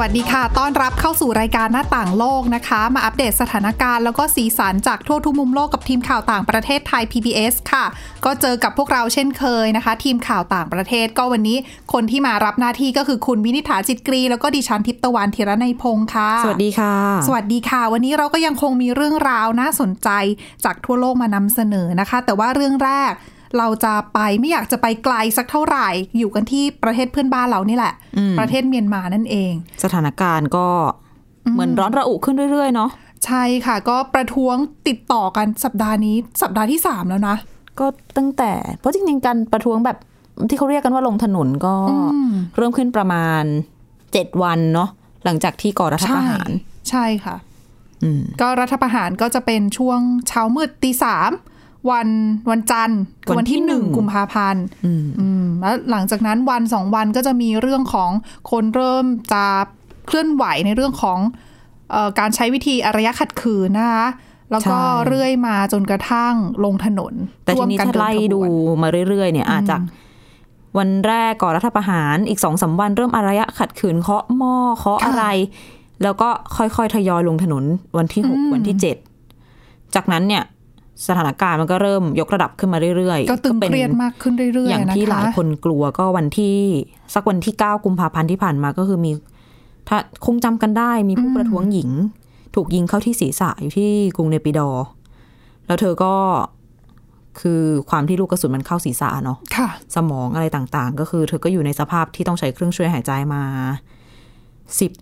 วัสดีค่ะ ต้อนรับเข้าสู่รายการหน้าต่างโลกนะคะ มาอัปเดตสถานการณ์แล้วก็สีสันจากทั่วทุกมุมโลกกับทีมข่าวต่างประเทศไทย PBS ค่ะ ก็เจอกับพวกเราเช่นเคยนะคะ ทีมข่าวต่างประเทศก็วันนี้คนที่มารับหน้าที่ก็คือคุณวินิษฐาจิตกรี แล้วก็ดิฉันทิพย์ตะวันธีรนัยพงค์ค่ะ สวัสดีค่ะ สวัสดีค่ะ วันนี้เราก็ยังคงมีเรื่องราวน่าสนใจจากทั่วโลกมานำเสนอนะคะ แต่ว่าเรื่องแรก เราจะไปไม่อยากจะไปไกลสักเท่าไหร่ อยู่กันที่ประเทศเพื่อนบ้านเรานี่แหละ ประเทศเมียนมานั่นเอง สถานการณ์ก็เหมือนร้อนระอุขึ้นเรื่อยๆเนาะใช่ค่ะ ก็ประท้วงติดต่อกันสัปดาห์นี้ สัปดาห์ที่3แล้วนะ ก็ตั้งแต่เพราะจริงๆการประท้วงแบบที่เขาเรียกกันว่าลงถนนก็เริ่มขึ้นประมาณเจ็ดวันเนาะหลังจากที่ก่อรัฐประหาร ใช่ค่ะอืมก็รัฐประหารก็จะเป็นช่วงเช้ามืดตีสาม วันวันจันทร์คือวันที่หนึ่งกุมภาพันธ์อืมอืมแล้วหลังจากนั้นวันสองวันก็จะมีเรื่องของคนเริ่มจะเคลื่อนไหวในเรื่องของเออการใช้วิธีอารยะขัดขืนนะคะแล้วก็ใช่เรื่อยมาจนกระทั่งลงถนน แต่ทีร่วมนี้กันถ้าเนไล่ขบวนดูมาเรื่อยๆ เนี่ยอาจจะวันแรกก่อรัฐประหารอีกสองสามวันเริ่มอารยะขัดขืนเคาะหม้อเคาะอะไร แล้วก็ค่อยๆ ทยอยลงถนนวันที่หกวันที่เจ็ดจากนั้นเนี่ย สถานการณ์มันก็เริ่มยกระดับขึ้นมาเรื่อยๆ ก็ตึงป็นเครียดมากขึ้นเรื่อยๆอย่างที่ะะหลายคนกลัวก็วันที่ สักวันที่ 9 กุมภาพันธ์ที่ผ่านมาก็คือมี ถ้าคงจำกันได้มีผู้ประท้วงหญิง ถูกยิงเข้าที่ศีรษะอยู่ที่กรุงเนปิดอร์แล้วเธอก็คือความที่ลูกกระสุนมันเข้าศีรษะเนาะค่ะสมองอะไรต่างๆ ก็คือ เธอก็อยู่ในสภาพที่ต้องใช้เครื่องช่วยหายใจมาสิบ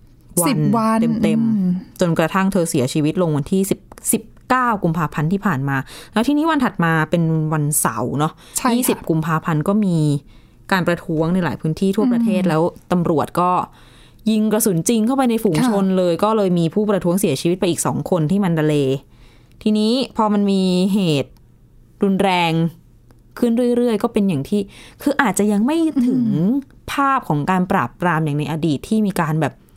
วัสิบวันเต็มอืมๆจนกระทั่งเธอเสียชีวิตลงวันที่สิบสิบ เก้ากุมภาพันธ์ที่ผ่านมา แล้วที่นี้วันถัดมาเป็นวันเสาร์เนาะใช่ยี่สิบค่ะกุมภาพันธ์ก็มีการประท้วงในหลายพื้นที่ทั่วประเทศแล้วตำรวจก็ยิงกระสุนจริงเข้าไปในฝูงชนเลย ก็เลยมีผู้ประท้วงเสียชีวิตไปอีกสองคนที่มันดาเลย์ทีนี้พอมันมีเหตุรุนแรงขึ้นเรื่อย ๆ ก็เป็นอย่างที่ คืออาจจะยังไม่ถึงภาพของการปราบปรามอย่างในอดีตที่มีการแบบอืมใช่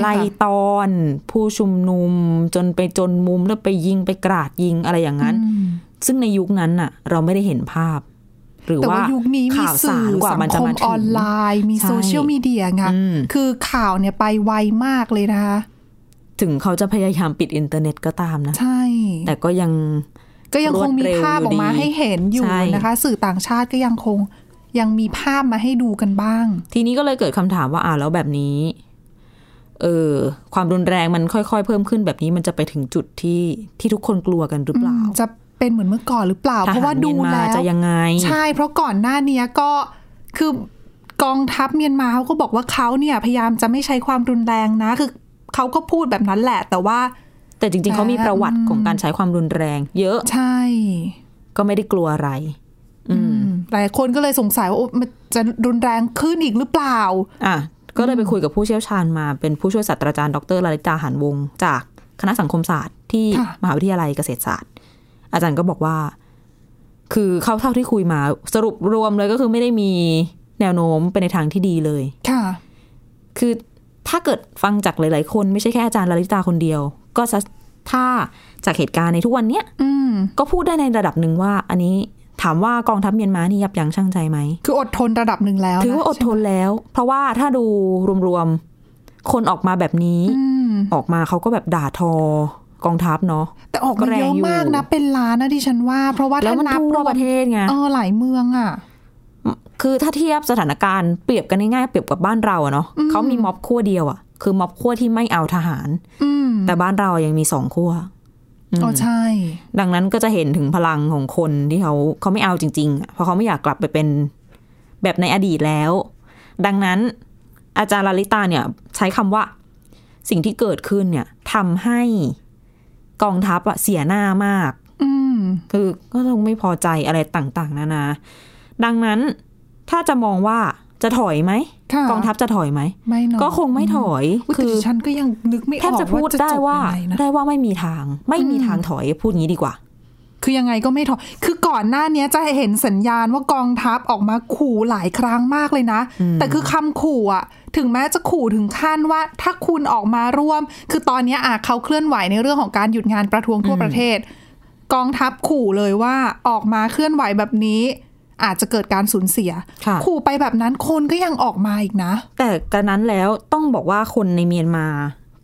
ไล่ค่ะตอนผู้ชุมนุมจนไปจนมุมแล้วไปยิงไปกราดยิงอะไรอย่างนั้นอืมซึ่งในยุคนั้นน่ะ เราไม่ได้เห็นภาพ หรือแต่ว่าว่ายุคนี้มีข่าวสื่สารอกว่าสังมันคจะมมาอถึองนไลน์ มีใช่โซเชียลมีเดียไงอืมคือข่าวเนี่ยไปไวมากเลยนะคะถึงเขาจะพยายามปิดอินเทอร์เน็ตก็ตามนะ ใช่ แต่ก็ยังก็ยังคงมีรวดเร็วภาพออกมาอยู่ดีให้เห็นอยู่ใช่นะคะ สื่อต่างชาติก็ยังคงยังมีภาพมาให้ดูกันบ้าง ทีนี้ก็เลยเกิดคำถามว่าอ่าแล้วแบบนี้ เออความรุนแรงมันค่อย ๆ เพิ่มขึ้นแบบนี้มันจะไปถึงจุดที่ที่ทุกคนกลัวกันหรือเปล่า จะเป็นเหมือนเมื่อก่อนหรือเปล่าทเพราะหาว่ารดูเมียนมาแล้วจะยังไง ใช่ เพราะก่อนหน้าเนี้ยก็คือกองทัพเมียนมาเขาก็บอกว่าเขาเนี่ยพยายามจะไม่ใช้ความรุนแรงนะ คือเขาก็พูดแบบนั้นแหละ แต่ว่า แต่จริง ๆเขามีประวัติของการใช้ความรุนแรง เยอะใช่ ก็ไม่ได้กลัวอะไรอืมหลายคนก็เลยสงสัยว่าโอ๊ะมันจะรุนแรงขึ้นอีกหรือเปล่า อะ ก็เลยไปคุยกับผู้เชี่ยวชาญมาเป็นผู้ช่วยศาสตราจารย์ดรลาลิตาหันวงศ์จากคณะสังคมศาสตร์ที่ค่ะมหาวิทยาลัยเกษตรศาสตร์ อาจารย์ก็บอกว่า คือเขาเท่าที่คุยมาสรุปรวมเลยก็คือไม่ได้มีแนวโน้มไปในทางที่ดีเลย ค่ะ คือถ้าเกิดฟังจากหลาย ๆ คนไม่ใช่แค่อาจารย์ลาลิตาคนเดียว ก็จะถ้าจากเหตุการณ์ในทุกวันเนี้ยอืมก็พูดได้ในระดับหนึ่งว่า อันนี้ ถามว่ากองทัพเมียนมานี่ยับยั้งชั่งใจไหม คืออดทนระดับหนึ่งแล้วนะถือว่าอดทนแล้ว เพราะว่าถ้าดูรวมๆ คนออกมาแบบนี้อืมออกมาเขาก็แบบด่าทอกองทัพเนาะแต่ออกมาก็แรงเยอะอยู่มากนะ เป็นล้านนะที่ฉันว่า เพราะว่าแล้วถ้ามันนับทั่รววมประเทศไงเออหลายเมืองอะ คือถ้าเทียบสถานการณ์เปรียบกันง่ายๆเปรียบกับบ้านเราอะเนาะเขามีม็อบขั้วเดียวอะคือม็อบขั้วที่ไม่เอาทหารอืมแต่บ้านเรายังมีสองขั้ว อ๋อใช่ ดังนั้นก็จะเห็นถึงพลังของคนที่เขาเขาไม่เอาจริงๆอะเพราะเขาไม่อยากกลับไปเป็นแบบในอดีตแล้ว ดังนั้นอาจารย์ลลิตาเนี่ย ใช้คำว่า สิ่งที่เกิดขึ้นเนี่ยทำให้กองทัพอะเสียหน้ามาก อืมคือก็ต้องไม่พอใจอะไรต่าง ๆ นานา ดังนั้นถ้าจะมองว่า จะถอยไหมค่ะกองทัพจะถอยไหมไม่เนาะก็คงไม่ถอยอุ๊ยคือแต่ฉันก็ยังนึกไม่อแทอบกจะพูดว่าจะได้จบว่ายังไงนะได้ว่าไม่มีทาง ไม่มีทางถอยพูดงี้ดีกว่า คือยังไงก็ไม่ถอย คือก่อนหน้านี้จะเห็นสัญญาณว่ากองทัพออกมาขู่หลายครั้งมากเลยนะ แต่คือคำขู่อะถึงแม้จะขู่ถึงขั้นว่า ถ้าคุณออกมาร่วม คือตอนนี้อะเขาเคลื่อนไหวในเรื่องของการหยุดงานประท้วงทั่วประเทศ กองทัพขู่เลยว่าออกมาเคลื่อนไหวแบบนี้ อาจจะเกิดการสูญเสียค่ะขู่ไปแบบนั้นคนก็ยังออกมาอีกนะ แต่การนั้นแล้วต้องบอกว่าคนในเมียนมา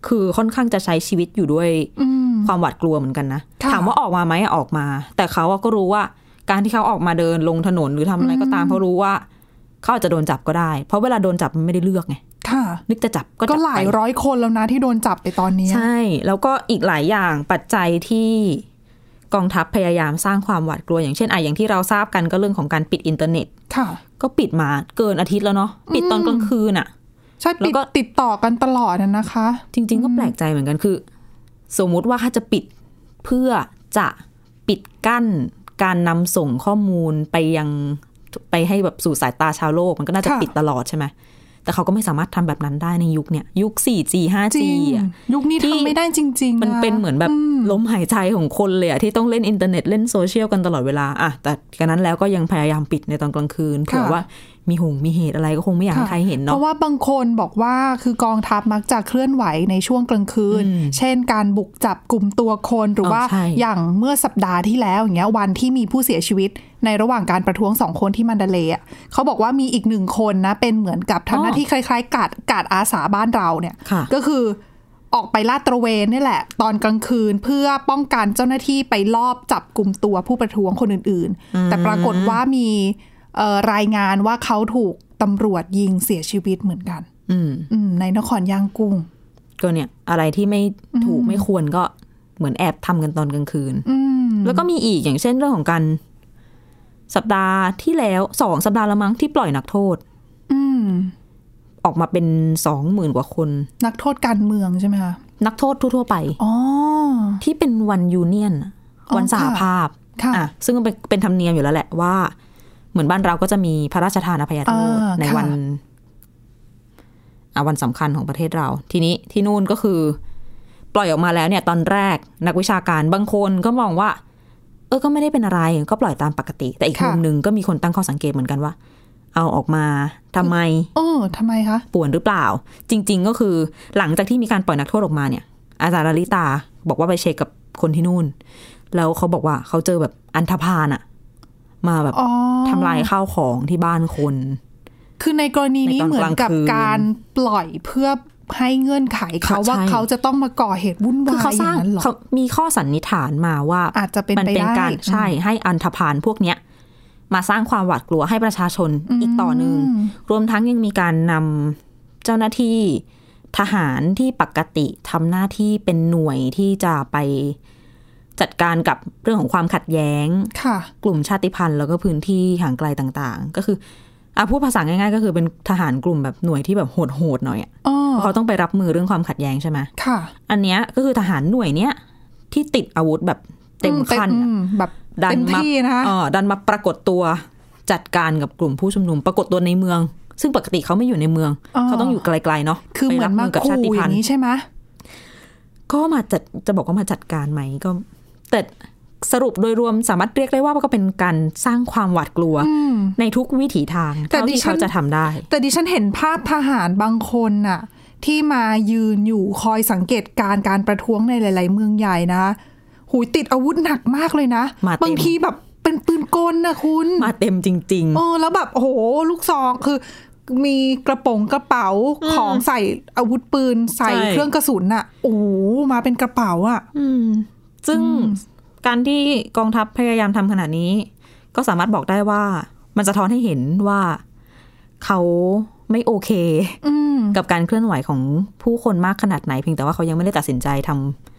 คือค่อนข้างจะใช้ชีวิตอยู่ด้วยอืมความหวาดกลัวเหมือนกันนะค่ะถามว่าออกมาไหมอะออกมา แต่เขาอะก็รู้ว่าการที่เขาออกมาเดินลงถนนหรือทำอะไรก็ตามเขารู้ว่าเขาอาจจะโดนจับก็ได้ เพราะเวลาโดนจับมันไม่ได้เลือกไงค่ะ นึกจะจับก็ก็จับหลายไปร้อยคนแล้วนะที่โดนจับไปตอนนี้ ใช่ แล้วก็อีกหลายอย่างปัจจัยที่ กองทัพพยายามสร้างความหวาดกลัวอย่างเช่นอะอย่างที่เราทราบกันก็เรื่องของการปิดอินเทอร์เน็ตค่ะก็ปิดมาเกินอาทิตย์แล้วเนาะปิดตอนกลางคืนอะใช่แล้ปิดวก็ติดต่อกันตลอดน่ะนะคะ จริง ๆ ก็แปลกใจเหมือนกันคือ สมมุติว่าถ้าจะปิดเพื่อจะปิดกั้นการนำส่งข้อมูลไปยังไปให้แบบสู่สายตาชาวโลกมันก็น่าจะค่ะปิดตลอดใช่ไหม แต่เขาก็ไม่สามารถทำแบบนั้นได้ในยุคเนี้ยยุค 4G จ 5G ริงอะยุคนี้ที่ทำไม่ได้จริง ๆ มันเป็นะเหมือนแบบลมหายใจของคนเลยอะที่ต้องเล่นอินเทอร์เน็ตเล่นโซเชียลกันตลอดเวลาอะแต่กันนั้นแล้วก็ยังพยายามปิดในตอนกลางคืนเผื่อว่ามีหงมีเหตุอะไรก็คงไม่อยากให้ค่ะใครเห็นเพเนาะราะว่าบางคนบอกว่าคือกองทัพมักจะเคลื่อนไหวในช่วงกลางคืนอืมเช่น การบุกจับกลุ่มตัวคนหรือออว่าใช่อย่างเมื่อสัปดาห์ที่แล้วอย่างเงี้ยวันที่มีผู้เสียชีวิตในระหว่างการประท้วงสองคนที่มันดาเลย์อะเขาบอกว่ามีอีกหนึ่งคนนะ เป็นเหมือนกับทำหน้าที่คล้าย ๆ กาดกาดอาสาบ้านเราเนี่ยค่ะก็คือออกไปลาดตระเวนนี่แหละ ตอนกลางคืนเพื่อป้องกันเจ้าหน้าที่ไปลอบจับกลุ่มตัวผู้ประท้วงคนอื่นๆ แต่ปรากฏว่ามีเอ่อรายงานว่าเขาถูกตำรวจยิงเสียชีวิตเหมือนกันอืมอืมในนครย่างกุ้ง ก็เนี่ย อะไรที่ไม่ถูกไม่ควรก็เหมือนแอบทำกันตอนกลางคืนอืมแล้วก็มีอีกอย่างเช่นเรื่องของการ สัปดาห์ที่แล้วสองสัปดาห์ละมั้งที่ปล่อยนักโทษ อืม ออกมาเป็นสองหมื่นกว่าคน นักโทษการเมืองใช่ไหมคะนักโทษทั่วๆไปอ๋อที่เป็นวันยูเนียนอะอ๋อวันสหภาพค่ะอะซึ่งเป็นเป็นธรรมเนียมอยู่แล้วแหละว่า เหมือนบ้านเราก็จะมีพระราชทานอภัยโทษอ่าในค่ะวันอะวันสำคัญของประเทศเรา ทีนี้ที่นู่นก็คือ ปล่อยออกมาแล้วเนี่ย ตอนแรกนักวิชาการบางคนก็มองว่า เออก็ไม่ได้เป็นอะไรก็ปล่อยตามปกติ แต่อีกมุมหนึ่งก็มีคนตั้งข้อสังเกตเหมือนกันว่า เอาออกมาทำไมเออทำไมคะป่วนหรือเปล่า จริง ๆ ก็คือหลังจากที่มีการปล่อยนักโทษออกมาเนี่ย อาจารย์ลลิตาบอกว่าไปเช็คกับคนที่นู่น แล้วเขาบอกว่าเขาเจอแบบอันธพาลอะมาแบบอ๋อทำลายข้าวของที่บ้านคน คือในกรณีนี้ในตอนเหมือนกับกลางคืนการปล่อยเพื่อ ให้เงื่อนไขเขาใช่ว่าเขาจะต้องมาก่อเหตุวุ่นคือวายเขาอสย่าร้างงนั้นเหรอเขามีข้อสันนิษฐานมาว่า อาจจะเป็นมันไปเป็นได้การใช่ให้อันธพาลพวกเนี้ย มาสร้างความหวาดกลัวให้ประชาชนอีกต่อหนึ่งรวมทั้งยังมีการนำเจ้าหน้าที่ทหารที่ปกติทำหน้าที่เป็นหน่วยที่จะไปจัดการกับเรื่องของความขัดแย้งค่ะกลุ่มชาติพันธุ์แล้วก็พื้นที่ห่างไกลต่างๆ ก็คือ อะพูดภาษาง่ายๆ ก็คือเป็นทหารกลุ่มแบบหน่วยที่แบบโหดๆหน่อยอะอ๋อเพราะเขาต้องไปรับมือเรื่องความขัดแย้งใช่ไหมค่ะ อันเนี้ยก็คือทหารหน่วยเนี้ยที่ติดอาวุธแบบเต็มขั้นอือะมแบบดัเต็มมาที่นะคะเออดันมาปรากฏตัวจัดการกับกลุ่มผู้ชุมนุม ปรากฏตัวในเมือง ซึ่งปกติเขาไม่อยู่ในเมืองอ๋อเขาต้องอยู่ไกลๆเนาะคือเหมือนไปมารับกับชาขู่ติอพันย่างธุ์นี้ใช่ไหมก็มาจัดจะบอกว่ามาจัดการไหมก็ แต่ สรุปโดยรวมสามารถเรียกได้ว่าก็เป็นการสร้างความหวาดกลัวอืมในทุกวิถีทางแต่เท่าดิที่ฉันเขาจะทำได้ แต่ดิฉันเห็นภาพทหารบางคนน่ะ ที่มายืนอยู่คอยสังเกตการณ์การประท้วงในหลาย ๆ เมืองใหญ่นะหูยติดอาวุธหนักมากเลยนะมาเต็มบางทีแบบเป็นปืนกลนะคุณ มาเต็มจริงเออแล้วแบบโอ้โหลูกซองคือมีกระโปรงกระเป๋าของใส่อาวุธปืนใส่ใช่เครื่องกระสุนน่ะโอ้โหมาเป็นกระเป๋าอะๆอืมซึ่ง การที่กองทัพพยายามทำขนาดนี้ ก็สามารถบอกได้ว่า มันจะท้อนให้เห็นว่าเขาไม่โอเคอืมกับการเคลื่อนไหวของผู้คนมากขนาดไหนเพียงแต่ว่าเขายังไม่ได้ตัดสินใจท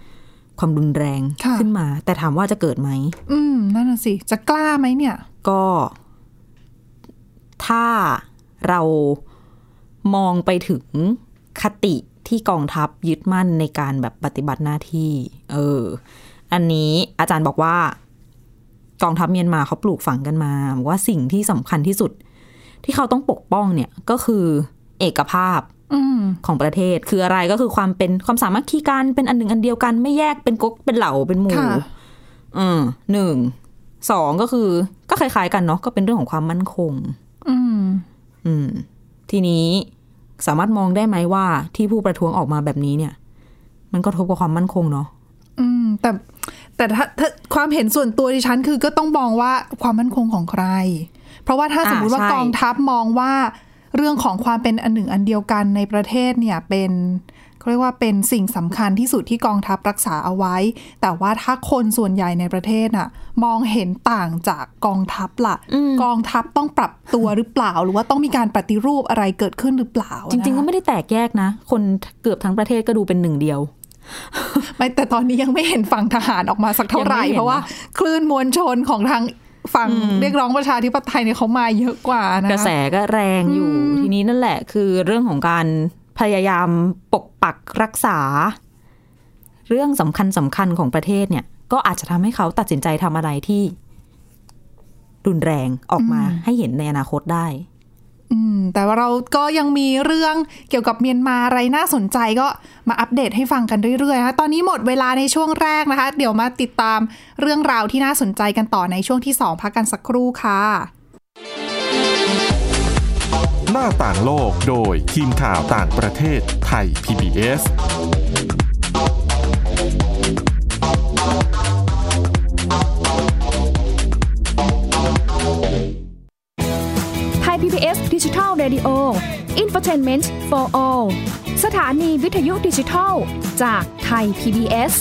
ำความรุนแรงค่ะขึ้นมา แต่ถามว่าจะเกิดไหมอืมนั่นน่ะสิ จะกล้าไหมเนี่ย ก็ ถ้าเรามองไปถึงคติที่กองทัพยึดมั่นในการแบบปฏิบัติหน้าที่ เออ อันนี้อาจารย์บอกว่ากองทัพเมียนมาเขาปลูกฝังกันมาบอกว่าสิ่งที่สำคัญที่สุด ที่เขาต้องปกป้องเนี่ยก็คือเอกภาพอืมของประเทศคืออะไรก็คือความเป็นความสามัคคีกันเป็นอันหนึ่งอันเดียวกันไม่แยกเป็นก๊กเป็นเหล่าเป็นหมู่ค่ะเอืมหนึ่งสองก็คือ ก็คล้ายๆกันเนาะก็เป็นเรื่องของความมั่นคง อืม อืม ทีนี้สามารถมองได้ไหมว่าที่ผู้ประท้วงออกมาแบบนี้เนี่ย มันก็ทบกับความมั่นคงเนาะอืม แต่ แต่ถ้าถ้าความเห็นส่วนตัวดิฉันคือก็ต้องมองว่าความมั่นคงของใคร เพราะว่าถ้าสมมติว่าอ่าใช่กองทัพมองว่าเรื่องของความเป็นอันหนึ่งอันเดียวกันในประเทศเนี่ยเป็นเขาเรียกว่าเป็นสิ่งสำคัญที่สุดที่กองทัพรักษาเอาไว้ แต่ว่าถ้าคนส่วนใหญ่ในประเทศน่ะ มองเห็นต่างจากกองทัพล่ะ กองทัพต้องปรับตัวหรือเปล่า หรือว่าต้องมีการปฏิรูปอะไรเกิดขึ้นหรือเปล่า จริง ๆ ก็นะคะไม่ได้แตกแยกนะ คนเกือบทั้งประเทศก็ดูเป็นหนึ่งเดียว ไม่แต่ตอนนี้ยังไม่เห็นฝั่งทหารออกมาสักเท่าไหร่ยังไม่เห็นเพราะว่าคลื่นมวลชนของทางฝั่งเรียกร้องประชาธิปไตยเนี่ยเขามาเยอะกว่านะกระแสก็แรงอยู่ทีนี้นั่นแหละ คือเรื่องของการพยายามปกปักรักษา เรื่องสำคัญสำคัญของประเทศเนี่ย ก็อาจจะทำให้เขาตัดสินใจทำอะไรที่ รุนแรงออกมาให้เห็นในอนาคตได้ อืมแต่ว่าเราก็ยังมีเรื่องเกี่ยวกับเมียนมาอะไรน่าสนใจก็มาอัปเดตให้ฟังกันเรื่อยๆนะตอนนี้หมดเวลาในช่วงแรกนะคะ เดี๋ยวมาติดตามเรื่องราวที่น่าสนใจกันต่อในช่วงที่ 2 พักกันสักครู่ค่ะ หน้าต่างโลกโดยทีมข่าวต่างประเทศไทย PBS ดิจิทัล Radio Infotainment for All สถานีวิทยุดิจิทัลจากไทย PBS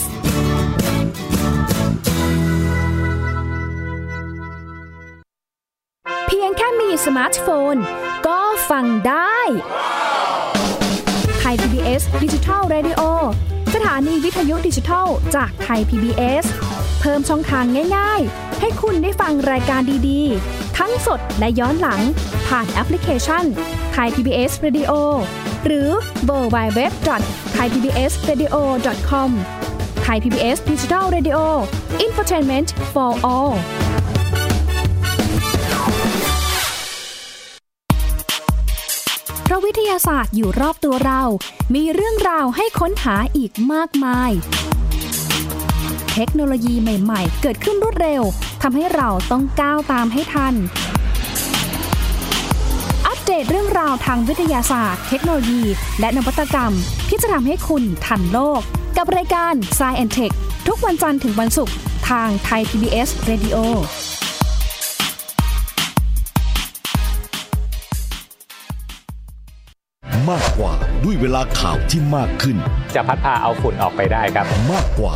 เพียงแค่มีสมาร์ทโฟน ก็ฟังได้ Thai PBS Digital Radio สถานีวิทยุดิจิทัลจากไทย PBS เพิ่มช่องทางง่าย ๆ ให้คุณได้ฟังรายการดีๆ ทั้งสดและย้อนหลังผ่านแอปพลิเคชันThai PBS Radio หรือเวอร์บายเว็บไทยพีบีเอสเรดิโอคอมไทยพีบีเอสดิจิทัลเรดิโออินฟอร์ทนเมนต์ for all เพราะวิทยาศาสตร์อยู่รอบตัวเรา มีเรื่องราวให้ค้นหาอีกมากมาย เทคโนโลยีใหม่ ๆ เกิดขึ้นรวดเร็วทำให้เราต้องก้าวตามให้ทัน อัปเดตเรื่องราวทางวิทยาศาสตร์ เทคโนโลยี และนวัตกรรม ที่จะทำให้คุณทันโลก กับรายการ s c i e n t e c h ทุกวันจันทร์ถึงวันศุกร์ทางไทย PBS Radio มากกว่าด้วยเวลาข่าวที่มากขึ้น จะพัดพาเอาฝุ่นออกไปได้ครับ มากกว่า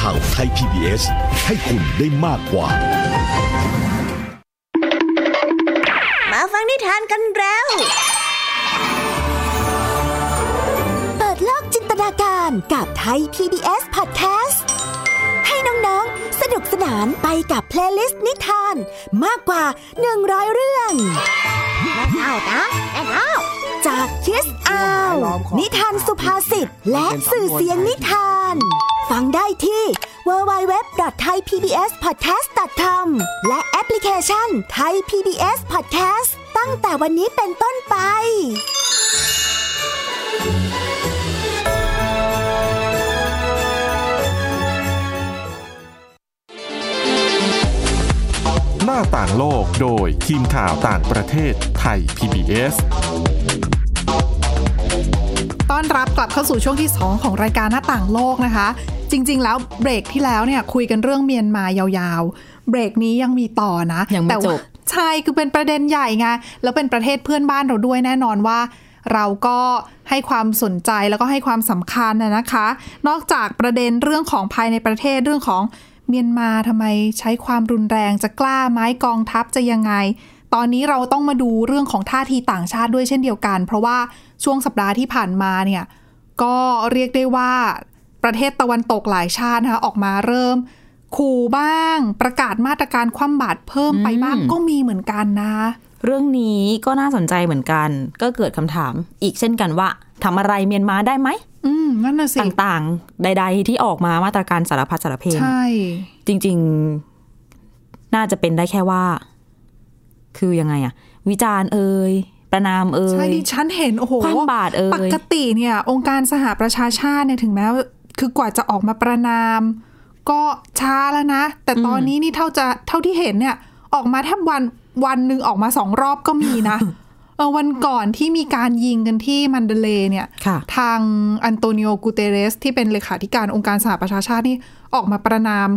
ข่าวไทย PBS ให้คุณได้มากกว่า มาฟังนิทานกันแล้ว เปิดโลกจินตนาการกับไทย PBS Podcast ให้น้องๆ สนุกสนานไปกับ playlist นิทาน มากกว่า 100 เรื่องแม่เท่านะแม่เท่า จาก Kids Hour นิทานสุภาษิต และสื่อเสียงนิทาน ฟังได้ที่ www.thaipbspodcast.com และแอปพลิเคชัน Thai PBS Podcast ตั้งแต่วันนี้เป็นต้นไปหน้าต่างโลกโดยทีมข่าวต่างประเทศไทย PBS อนรับกลับเข้าสู่ช่วงที่ 2 ของรายการหน้าต่างโลกนะคะ จริง ๆ แล้วเบรกที่แล้วเนี่ยคุยกันเรื่องเมียนมายาวๆ เบรกนี้ยังมีต่อนะยังไม่แต่ว่าจบใช่คือเป็นประเด็นใหญ่ไงแล้วเป็นประเทศเพื่อนบ้านเราด้วยแน่นอนว่าเราก็ให้ความสนใจแล้วก็ให้ความสำคัญนะนะคะ นอกจากประเด็นเรื่องของภายในประเทศเรื่องของเมียนมาทำไมใช้ความรุนแรงจะกล้าไหม้กองทัพจะยังไง ตอนนี้เราต้องมาดูเรื่องของท่าทีต่างชาติด้วยเช่นเดียวกัน เพราะว่าช่วงสัปดาห์ที่ผ่านมาเนี่ยก็เรียกได้ว่าประเทศตะวันตกหลายชาตินะคะออกมาเริ่มขู่บ้าง ประกาศมาตรการคว่ำบาตรเพิ่มไปบ้างอืมก็มีเหมือนกันนะ เรื่องนี้ก็น่าสนใจเหมือนกัน ก็เกิดคำถามอีกเช่นกันว่าทำอะไรเมียนมาได้ไหมอืมนั่นน่ะสิต่างๆ ใด ๆ ที่ออกมามาตรการสารพัดสารเพนใช่ จริง ๆ น่าจะเป็นได้แค่ว่า คือยังไงอะวิจารณ์เอ่ยประนามเอ่ใช่ยดิฉันเห็นโอ้โหคว่ำบาตรเอ่ยปกติเนี่ย องค์การสหประชาชาติเนี่ยถึงแม้ว่าคือกว่าจะออกมาประนาม ก็ช้าแล้วนะ แต่ตอนนี้นี่เท่าจะเท่าที่เห็นเนี่ย ออกมาแทบวันวันหนึ่งออกมาสองรอบก็มีนะเออวันก่อนที่มีการยิงกันที่มันเดเลย์เนี่ยค่ะทางอันโตนิโอกูเตเรส ที่เป็นเลขาธิการองค์การสหประชาชาตินี่ออกมาประนาม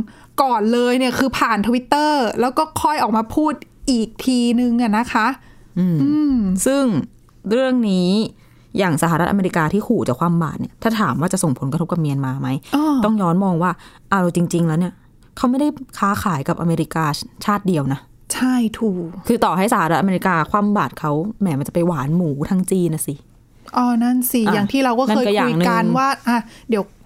ก่อนเลยเนี่ยคือผ่านทวิตเตอร์แล้วก็ค่อยออกมาพูด อีกทีนึงอะนะคะอืมซึ่งเรื่องนี้อย่างสหรัฐอเมริกาที่ขู่จะคว่ำบาตรเนี่ยถ้าถามว่าจะส่งผลกระทบกับเมียนมาไหมอ้อต้องย้อนมองว่าเอาจริง ๆ แล้วเนี่ย เขาไม่ได้ค้าขายกับอเมริกาชาติเดียวนะ ใช่ถูก คือต่อให้สหรัฐอเมริกาคว่ำบาตรเขาแหมมันจะไปหวานหมูทางจีนนะสิอ๋อนั่นสิอะอย่างที่เราก็นั่เคนยก็อย่าคุงยหนึ่งกันว่าอะเดี๋ยวจาก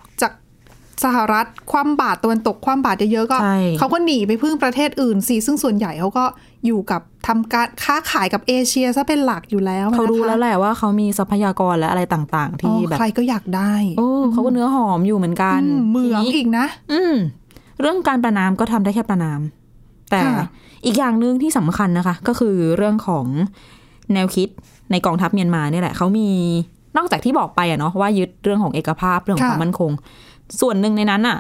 สหรัฐคว่ำบาตรตะวันตกคว่ำบาตรเยอะๆก็ใช่เขาก็หนีไปพึ่งประเทศอื่นสิซึ่งส่วนใหญ่เขาก็อยู่กับทำการค้าขายกับเอเชียซะเป็นหลักอยู่แล้วเขารู้นะคะแล้วแหละว่าเขามีทรัพยากรและอะไรต่างๆอ๋ที่อแบบใครก็อยากได้โอ้เขาก็เนื้อหอมอยู่เหมือนกันอืมเหมืองทีนี้อีกนะ อืมเรื่องการประนามก็ทำได้แค่ประนาม แต่ค่ะอีกอย่างหนึ่งที่สำคัญนะคะ ก็คือเรื่องของแนวคิดในกองทัพเมียนมาเนี่ยแหละเขามีนอกจากที่บอกไปอะเนาะว่ายึดเรื่องของเอกภาพเรื่องของความมั่นคง ส่วนหนึ่งในนั้นอะ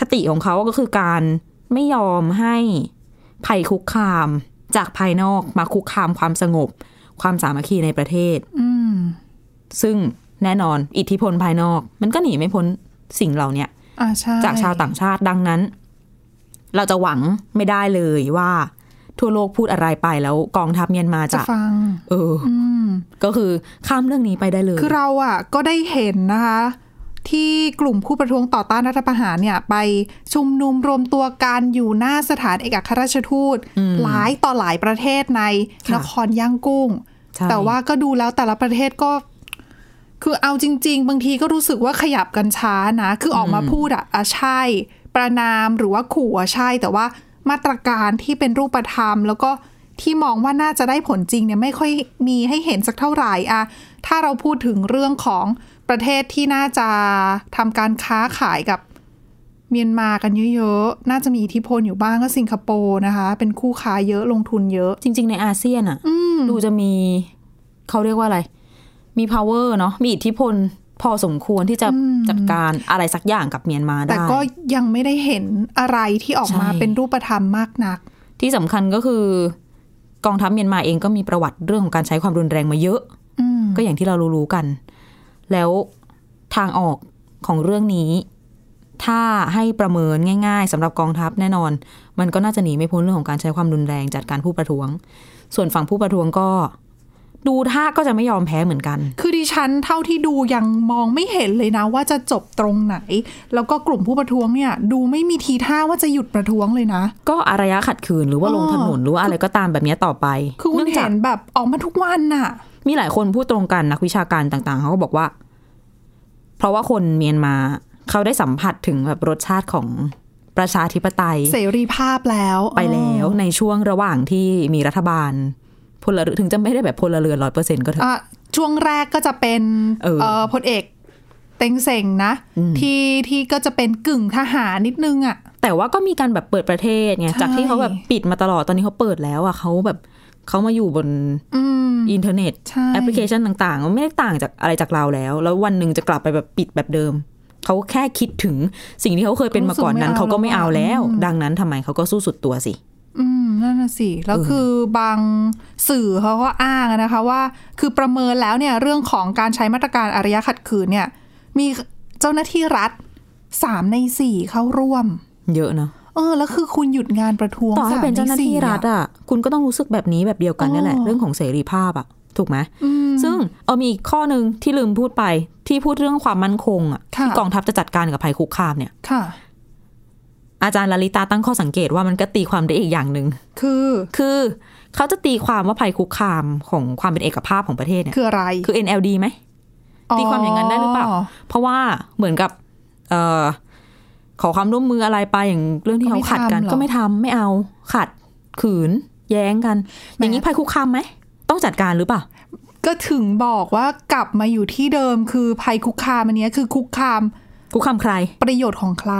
คติของเขาก็คือการไม่ยอมให้ภัยคุกคาม จากภายนอกมาคุกคามความสงบ ความสามัคคีในประเทศอืมซึ่งแน่นอนอิทธิพลภายนอก มันก็หนีไม่พ้นสิ่งเหล่าเนี้ยอ่าใช่จากชาวต่างชาติดังนั้น เราจะหวังไม่ได้เลยว่า ทั่วโลกพูดอะไรไปแล้วกองทัพเมียนมาจะจะฟัง เอออืมก็คือข้ามเรื่องนี้ไปได้เลย คือเราอะ ก็ได้เห็นนะคะ ที่กลุ่มผู้ประท้วงต่อต้านรัฐประหารเนี่ยไปชุมนุมรวมตัวกันอยู่หน้าสถานเอกอัครราชทูตอืมหลายต่อหลายประเทศในค่ะนครย่างกุ้งใช่แต่ว่าก็ดูแล้วแต่ละประเทศก็ คือเอาจริง ๆ บางทีก็รู้สึกว่าขยับกันช้านะ คือออกมาพูดอะอะใช่ ประนามหรือว่าขู่อะใช่ แต่ว่ามาตรการที่เป็นรูปธรรม แล้วก็ที่มองว่าน่าจะได้ผลจริงเนี่ยไม่ค่อยมีให้เห็นสักเท่าไหร่อะถ้าเราพูดถึงเรื่องของ ประเทศที่น่าจะทำการค้าขายกับเมียนมากันเยอะๆ น่าจะมีอิทธิพลอยู่บ้างก็สิงคโปร์นะคะ เป็นคู่ค้าเยอะลงทุนเยอะ จริง ๆ ในอาเซียนอะดูจะมีเขาเรียกว่าอะไร มี power เนาะมีอิทธิพลพอสมควรที่จะจัดการอะไรสักอย่างกับเมียนมาได้ แต่ก็ยังไม่ได้เห็นอะไรที่ออกมาใช่เป็นรูปธรรมมากนัก ที่สำคัญก็คือกองทัพเมียนมาเองก็มีประวัติเรื่องของการใช้ความรุนแรงมาเยอะอืมก็อย่างที่เรารู้ๆกัน แล้วทางออกของเรื่องนี้ ถ้าให้ประเมินง่ายๆสำหรับกองทัพแน่นอน มันก็น่าจะหนีไม่พ้นเรื่องของการใช้ความรุนแรงจัดการผู้ประท้วง ส่วนฝั่งผู้ประท้วงก็ ดูท่าก็จะไม่ยอมแพ้เหมือนกัน คือดิฉันเท่าที่ดูยังมองไม่เห็นเลยนะว่าจะจบตรงไหน แล้วก็กลุ่มผู้ประท้วงเนี่ย ดูไม่มีทีท่าว่าจะหยุดประท้วงเลยนะ ก็อารยะขัดขืนหรือว่าลงถนนหรือว่าอะไรก็ตามแบบนี้ต่อไป คือคุณเนื่องจาเห็กนแบบออกมาทุกวันน่ะ มีหลายคนพูดตรงกันนักวิชาการต่างๆเขาก็บอกว่า เพราะว่าคนเมียนมาเขาได้สัมผัสถึงแบบรสชาติของประชาธิปไตย เสรีภาพแล้ว ไปแล้วในช่วงระหว่างที่มีรัฐบาล พลเรือนถึงจะไม่ได้แบบพลเรือนร้อยเปอร์เซ็นต์ก็เถอะอะช่วงแรกก็จะเป็นเออเอ่อพลเอกเต็งเส่งนะ ที่ที่ก็จะเป็นกึ่งทหารนิดนึงอะ แต่ว่าก็มีการแบบเปิดประเทศไงใช่จากที่เขาแบบปิดมาตลอดตอนนี้เขาเปิดแล้วอะเขาแบบเขามาอยู่บนอืมอินเทอร์เน็ตใช่แอปพลิเคชันต่างๆมันไม่ได้ต่างจากอะไรจากเราแล้ว แล้ววันหนึ่งจะกลับไปแบบปิดแบบเดิม เขาแค่คิดถึงสิ่งที่เขาเคยเป็นมาก่อนนั้นรู้สึกไม่เอาเขาก็ไม่เอาแล้วอืมดังนั้นทำไมเขาก็สู้สุดตัวสิ อืมนั่นน่ะสิ แล้วเออคือบางสื่อเขาก็อ้างนะคะว่า คือประเมินแล้วเนี่ยเรื่องของการใช้มาตรการอารยะขัดขืนเนี่ย มีเจ้าหน้าที่รัฐสามในสี่เข้าร่วม เยอะเนาะเออแล้วคือคุณหยุดงานประท้วงต่อให้เป็นเจ้าหน้าที่รัฐอะอะคุณก็ต้องรู้สึกแบบนี้แบบเดียวกันนี่แหละอ๋อเรื่องของเสรีภาพอะ ถูกไหมซึ่งเอามีอีกข้อหนึ่งที่ลืมพูดไปที่พูดเรื่องความมั่นคงอะค่ะที่กองทัพจะจัดการกับภัยคุกคามเนี่ยค่ะ อาจารย์ลลิตาตั้งข้อสังเกตว่ามันก็ตีความได้อีกอย่างหนึ่งคือคือเขาจะตีความว่าภัยคุกคามของความเป็นเอกภาพของประเทศเนี่ยคืออะไรคือ NLD ไหมตีความอย่างนั้นได้หรือเปล่า เพราะว่าเหมือนกับ เอ่อขอความร่วมมืออะไรไปอย่างเรื่องที่เขาขัดกัน ก็ไม่ทำไม่เอาขัดขืน แย้งกัน อย่างนี้ภัยคุกคามไหมต้องจัดการหรือเปล่าก็ถึงบอกว่ากลับมาอยู่ที่เดิมคือภัยคุกคามอันเนี้ยคือคุกคาม คุกคามใคร ประโยชน์ของใคร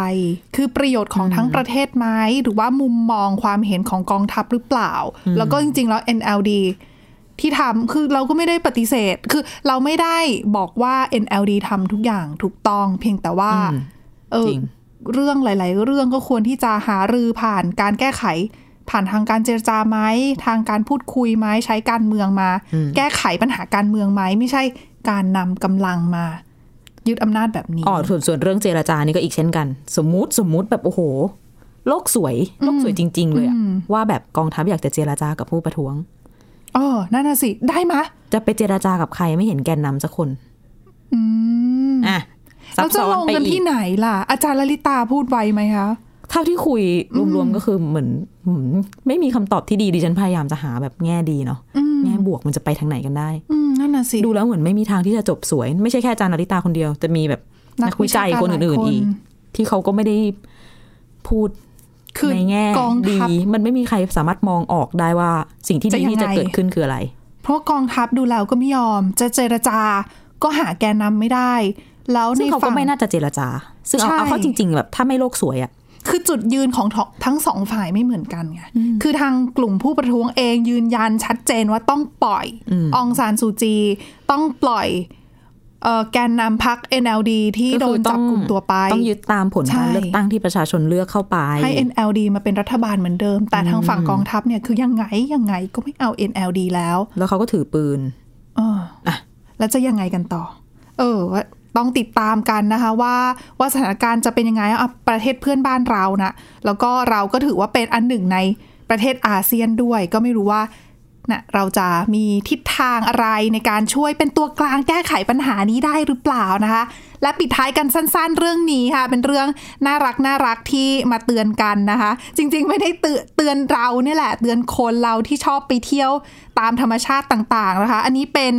คือประโยชน์ของทั้งประเทศไหมหรือว่ามุมมองความเห็นของกองทัพหรือเปล่า แล้วก็จริง ๆ แล้ว NLD ที่ทำคือเราก็ไม่ได้ปฏิเสธ คือเราไม่ได้บอกว่า NLD ทำทุกอย่างถูกต้อง เพียงแต่ว่าอืมเออจริงเรื่องหลาย ๆ เรื่องก็ควรที่จะหารือผ่านการแก้ไข ผ่านทางการเจรจาไหมทางการพูดคุยไหมใช้การเมืองมา แก้ไขปัญหาการเมืองไหมไม่ใช่การนำกำลังมา ยึดอำนาจแบบนี้อ๋อส่วนส่วนเรื่องเจรจานี่ก็อีกเช่นกัน สมมุติสมมุติแบบโอ้โห โลกสวยโลกสวยจริง ๆ เลยอะว่าแบบกองทัพอยากจะเจรจากับผู้ประท้วงเออนั่นน่ะสิ ได้มะ จะไปเจรจากับใครไม่เห็นแกนนำสักคน อืมอะซัเราบจะซ้อลนงไปกันอีที่กไหนล่ะ อาจารย์ลลิตาพูดไวไหมคะเท่าที่คุยรวมๆก็คือเหมือนอืมไม่มีคำตอบที่ดีดิฉันพยายามจะหาแบบแง่ดีเนาะแง่บวกมันจะไปทางไหนกันได้อืมนั่นน่ะสิดูแล้วเหมือนไม่มีทางที่จะจบสวย ไม่ใช่แค่อาจารย์นาริตาคนเดียว จะมีแบบนันักกวิจัยวิชาการคนอื่นหลายคนๆอีก ที่เขาก็ไม่ได้พูดคือในแง่กองดีทัพมันไม่มีใครสามารถมองออกได้ว่า สิ่งที่จะดียังที่จะไงเกิดขึ้นคืออะไร เพราะว่ากองทัพดูแล้วก็ไม่ยอม จะเจรจาก็หาแกนนำไม่ได้ แล้วในซึ่งเขาก็ฝั่งไม่น่าจะเจรจา ซึ่งเอาใช่เอาเข้าจริง ๆ แบบถ้าไม่โลกสวยอะ คือจุดยืนของทั้งสองฝ่ายไม่เหมือนกันไงคือทางกลุ่มผู้ประท้วงเองยืนยันชัดเจนว่าต้องปล่อยองซานซูจี ต้องปล่อยเอ่อแกนนำพัก NLD ที่ก็โดคืนอต้จัอบงกลุ่มตัวไป ต้องยึดตามผลใช่การเลือกตั้งที่ประชาชนเลือกเข้าไป ให้ NLD มาเป็นรัฐบาลเหมือนเดิม แต่ทางฝั่งกองทัพเนี่ยคือยังไงยังไงก็ไม่เอา NLD แล้ว แล้วเขาก็ถือปืนเอออะแล้วจะยังไงกันต่อ เออว่า ต้องติดตามกันนะคะว่าว่าสถานการณ์จะเป็นยังไงอะประเทศเพื่อนบ้านเรานะแล้วก็เราก็ถือว่าเป็นอันหนึ่งในประเทศอาเซียนด้วย ก็ไม่รู้ว่านะเราจะมีทิศทางอะไรในการช่วยเป็นตัวกลางแก้ไขปัญหานี้ได้หรือเปล่านะคะ และปิดท้ายกันสั้นๆเรื่องนี้ค่ะ เป็นเรื่องน่ารักน่ารักที่มาเตือนกันนะคะ จริงๆไม่ได้เตือนเตือนเราเนี่ยแหละ เตือนคนเราที่ชอบไปเที่ยวตามธรรมชาติต่างๆนะคะ อันนี้เป็น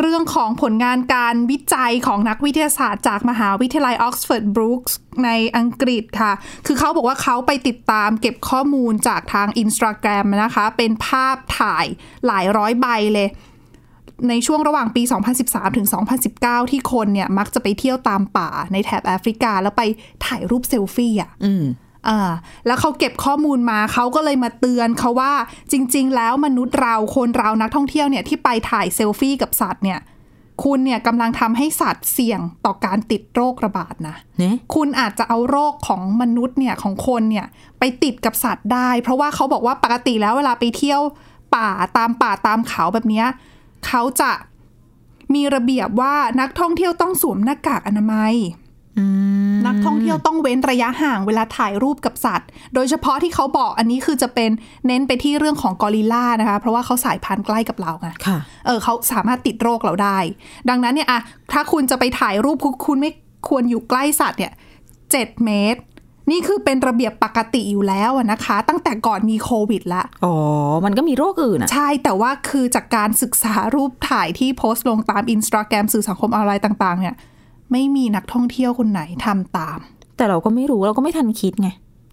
เรื่องของผลงานการวิจัยของนักวิทยาศาสตร์จากมหาวิทยาลัยออกซฟอร์ดบรูคส์ในอังกฤษค่ะ คือเขาบอกว่าเขาไปติดตามเก็บข้อมูลจากทาง Instagram นะคะ เป็นภาพถ่ายหลายร้อยใบเลย ในช่วงระหว่างปี 2013 ถึง 2019 ที่คนเนี่ยมักจะไปเที่ยวตามป่าในแถบแอฟริกาแล้วไปถ่ายรูปเซลฟี่อะ อืมอ่าแล้วเขาเก็บข้อมูลมาเขาก็เลยมาเตือนเขาว่าจริง ๆ แล้วมนุษย์เราคนเรานักท่องเที่ยวเนี่ยที่ไปถ่ายเซลฟี่กับสัตว์เนี่ย คุณเนี่ยกำลังทำให้สัตว์เสี่ยงต่อการติดโรคระบาดนะเนี่ยคุณอาจจะเอาโรคของมนุษย์เนี่ยของคนเนี่ยไปติดกับสัตว์ได้ เพราะว่าเขาบอกว่าปกติแล้วเวลาไปเที่ยวป่าตามป่าตามเขาแบบเนี้ยเขาจะมีระเบียบว่านักท่องเที่ยวต้องสวมหน้ากากอนามัย นักท่องเที่ยวต้องเว้นระยะห่างเวลาถ่ายรูปกับสัตว์ โดยเฉพาะที่เขาบอกอันนี้คือจะเป็นเน้นไปที่เรื่องของกอริลลานะคะ เพราะว่าเขาสายพันธุ์ใกล้กับเราไงค่ะเออเขาสามารถติดโรคเราได้ ดังนั้นเนี่ยอะถ้าคุณจะไปถ่ายรูปคุณคุณไม่ควรอยู่ใกล้สัตว์เนี่ยเจ็ดเมตรนี่คือเป็นระเบียบปกติอยู่แล้วอะนะคะ ตั้งแต่ก่อนมีโควิดละ อ๋อ มันก็มีโรคอื่นอะ ใช่แต่ว่าคือจากการศึกษารูปถ่ายที่โพสต์ลงตามอินสตาแกรมสื่อสังคมออนไลน์ต่าง ๆ เนี่ย ไม่มีนักท่องเที่ยวคนไหนทำตาม แต่เราก็ไม่รู้เราก็ไม่ทันคิดไง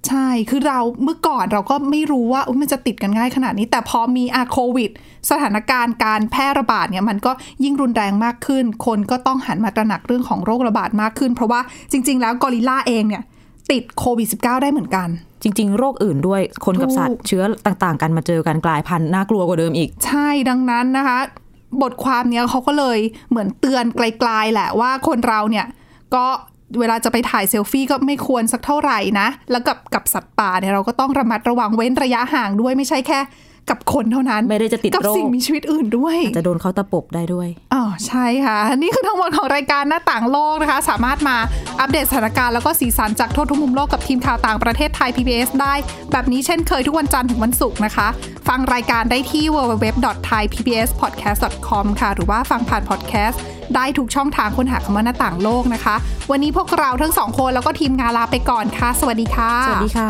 ใช่ คือเราเมื่อก่อนเราก็ไม่รู้ว่าอุ๊ยมันจะติดกันง่ายขนาดนี้ แต่พอมีอาโควิด สถานการณ์การแพร่ระบาดเนี่ยมันก็ยิ่งรุนแรงมากขึ้น คนก็ต้องหันมาตระหนักเรื่องของโรคระบาดมากขึ้น เพราะว่าจริง ๆ แล้วกอริลลาเองเนี่ยติดโควิด -19 ได้เหมือนกัน จริง ๆ โรคอื่นด้วยคนกับสัตถูว์กเชื้อต่างๆ กันมาเจอกันกลายพันธุ์น่ากลัวกว่าเดิมอีก ใช่ดังนั้นนะคะ บทความเนี้ยเขาก็เลยเหมือนเตือนไกลๆแหละว่าคนเราเนี่ยก็เวลาจะไปถ่ายเซลฟี่ก็ไม่ควรสักเท่าไหร่นะ แล้วกับกับสัตว์ป่าเนี่ยเราก็ต้องระมัดระวังเว้นระยะห่างด้วยไม่ใช่แค่ กับคนเท่านั้น ไม่ได้จะติดกับโรคสิ่งมีชีวิตอื่นด้วยจะโดนเขาตะปบได้ด้วยอ๋อใช่ค่ะ นี่คือทั้งหมดของรายการหน้าต่างโลกนะคะ สามารถมาอัปเดตสถานการณ์แล้วก็สีสันจากทั่วทุกมุมโลกกับทีมข่าวต่างประเทศไทย PBS ได้ แบบนี้เช่นเคยทุกวันจันทร์ถึงวันศุกร์นะคะ ฟังรายการได้ที่ www.thaipbspodcast.com ค่ะ หรือว่าฟังผ่านพอดแคสต์ได้ทุกช่องทางค้นหาคำว่าหน้าต่างโลกนะคะ วันนี้พวกเราทั้งสองคนแล้วก็ทีมงานลาไปก่อนค่ะ สวัสดีค่ะ สวัสดีค่ะ